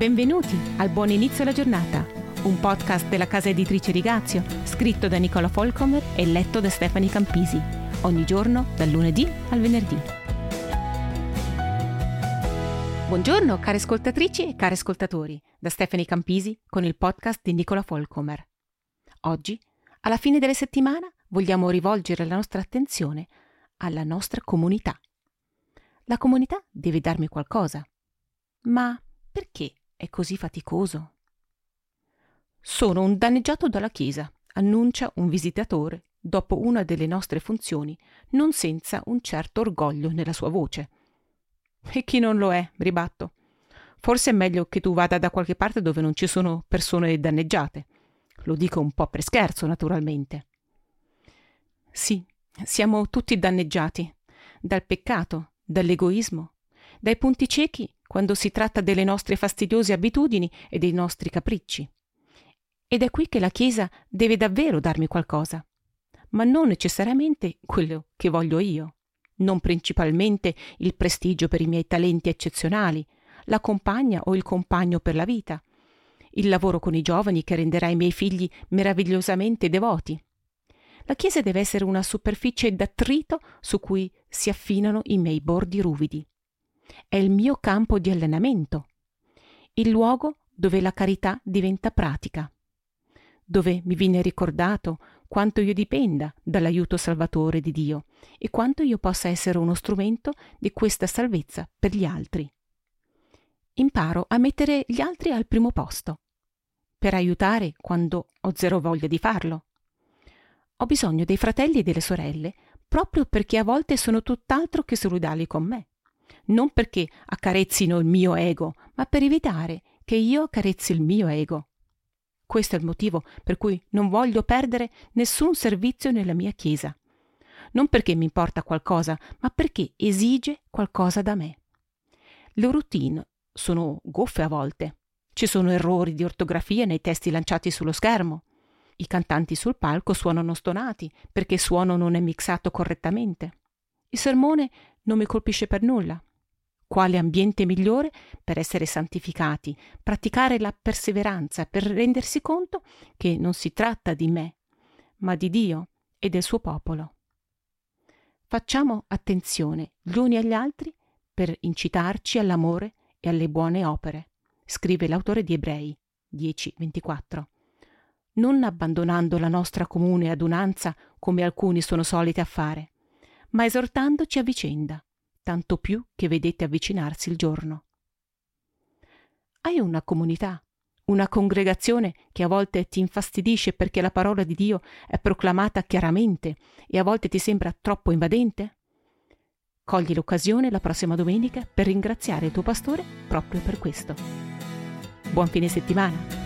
Benvenuti al Buon Inizio alla Giornata, un podcast della casa editrice Rigazio, scritto da Nicola Folcomer e letto da Stefani Campisi, ogni giorno dal lunedì al venerdì. Buongiorno care ascoltatrici e cari ascoltatori, da Stefani Campisi con il podcast di Nicola Folcomer. Oggi, alla fine della settimana, vogliamo rivolgere la nostra attenzione alla nostra comunità. La comunità deve darmi qualcosa. Ma perché è così faticoso? Sono un danneggiato dalla Chiesa, annuncia un visitatore dopo una delle nostre funzioni, non senza un certo orgoglio nella sua voce. E chi non lo è, ribatto. Forse è meglio che tu vada da qualche parte dove non ci sono persone danneggiate. Lo dico un po' per scherzo, naturalmente. Sì, siamo tutti danneggiati dal peccato, dall'egoismo, dai punti ciechi quando si tratta delle nostre fastidiose abitudini e dei nostri capricci. Ed è qui che la Chiesa deve davvero darmi qualcosa, ma non necessariamente quello che voglio io, non principalmente il prestigio per i miei talenti eccezionali, la compagna o il compagno per la vita, il lavoro con i giovani che renderà i miei figli meravigliosamente devoti. La Chiesa deve essere una superficie d'attrito su cui si affinano i miei bordi ruvidi è il mio campo di allenamento, il luogo dove la carità diventa pratica, dove mi viene ricordato quanto io dipenda dall'aiuto salvatore di Dio e quanto io possa essere uno strumento di questa salvezza per gli altri. Imparo a mettere gli altri al primo posto, per aiutare quando ho zero voglia di farlo. Ho bisogno dei fratelli e delle sorelle proprio perché a volte sono tutt'altro che solidali con me non perché accarezzino il mio ego, ma per evitare che io accarezzi il mio ego. Questo è il motivo per cui non voglio perdere nessun servizio nella mia Chiesa. Non perché mi importa qualcosa, ma perché esige qualcosa da me. Le routine sono goffe a volte. Ci sono errori di ortografia nei testi lanciati sullo schermo. I cantanti sul palco suonano stonati perché il suono non è mixato correttamente. Il sermone non mi colpisce per nulla quale ambiente migliore per essere santificati, praticare la perseveranza, per rendersi conto che non si tratta di me, ma di Dio e del suo popolo. Facciamo attenzione gli uni agli altri per incitarci all'amore e alle buone opere, scrive l'autore di Ebrei 10:24. Non abbandonando la nostra comune adunanza come alcuni sono soliti a fare, ma esortandoci a vicenda tanto più che vedete avvicinarsi il giorno. Hai una comunità, una congregazione che a volte ti infastidisce perché la parola di Dio è proclamata chiaramente e a volte ti sembra troppo invadente? Cogli l'occasione la prossima domenica per ringraziare il tuo pastore proprio per questo. Buon fine settimana!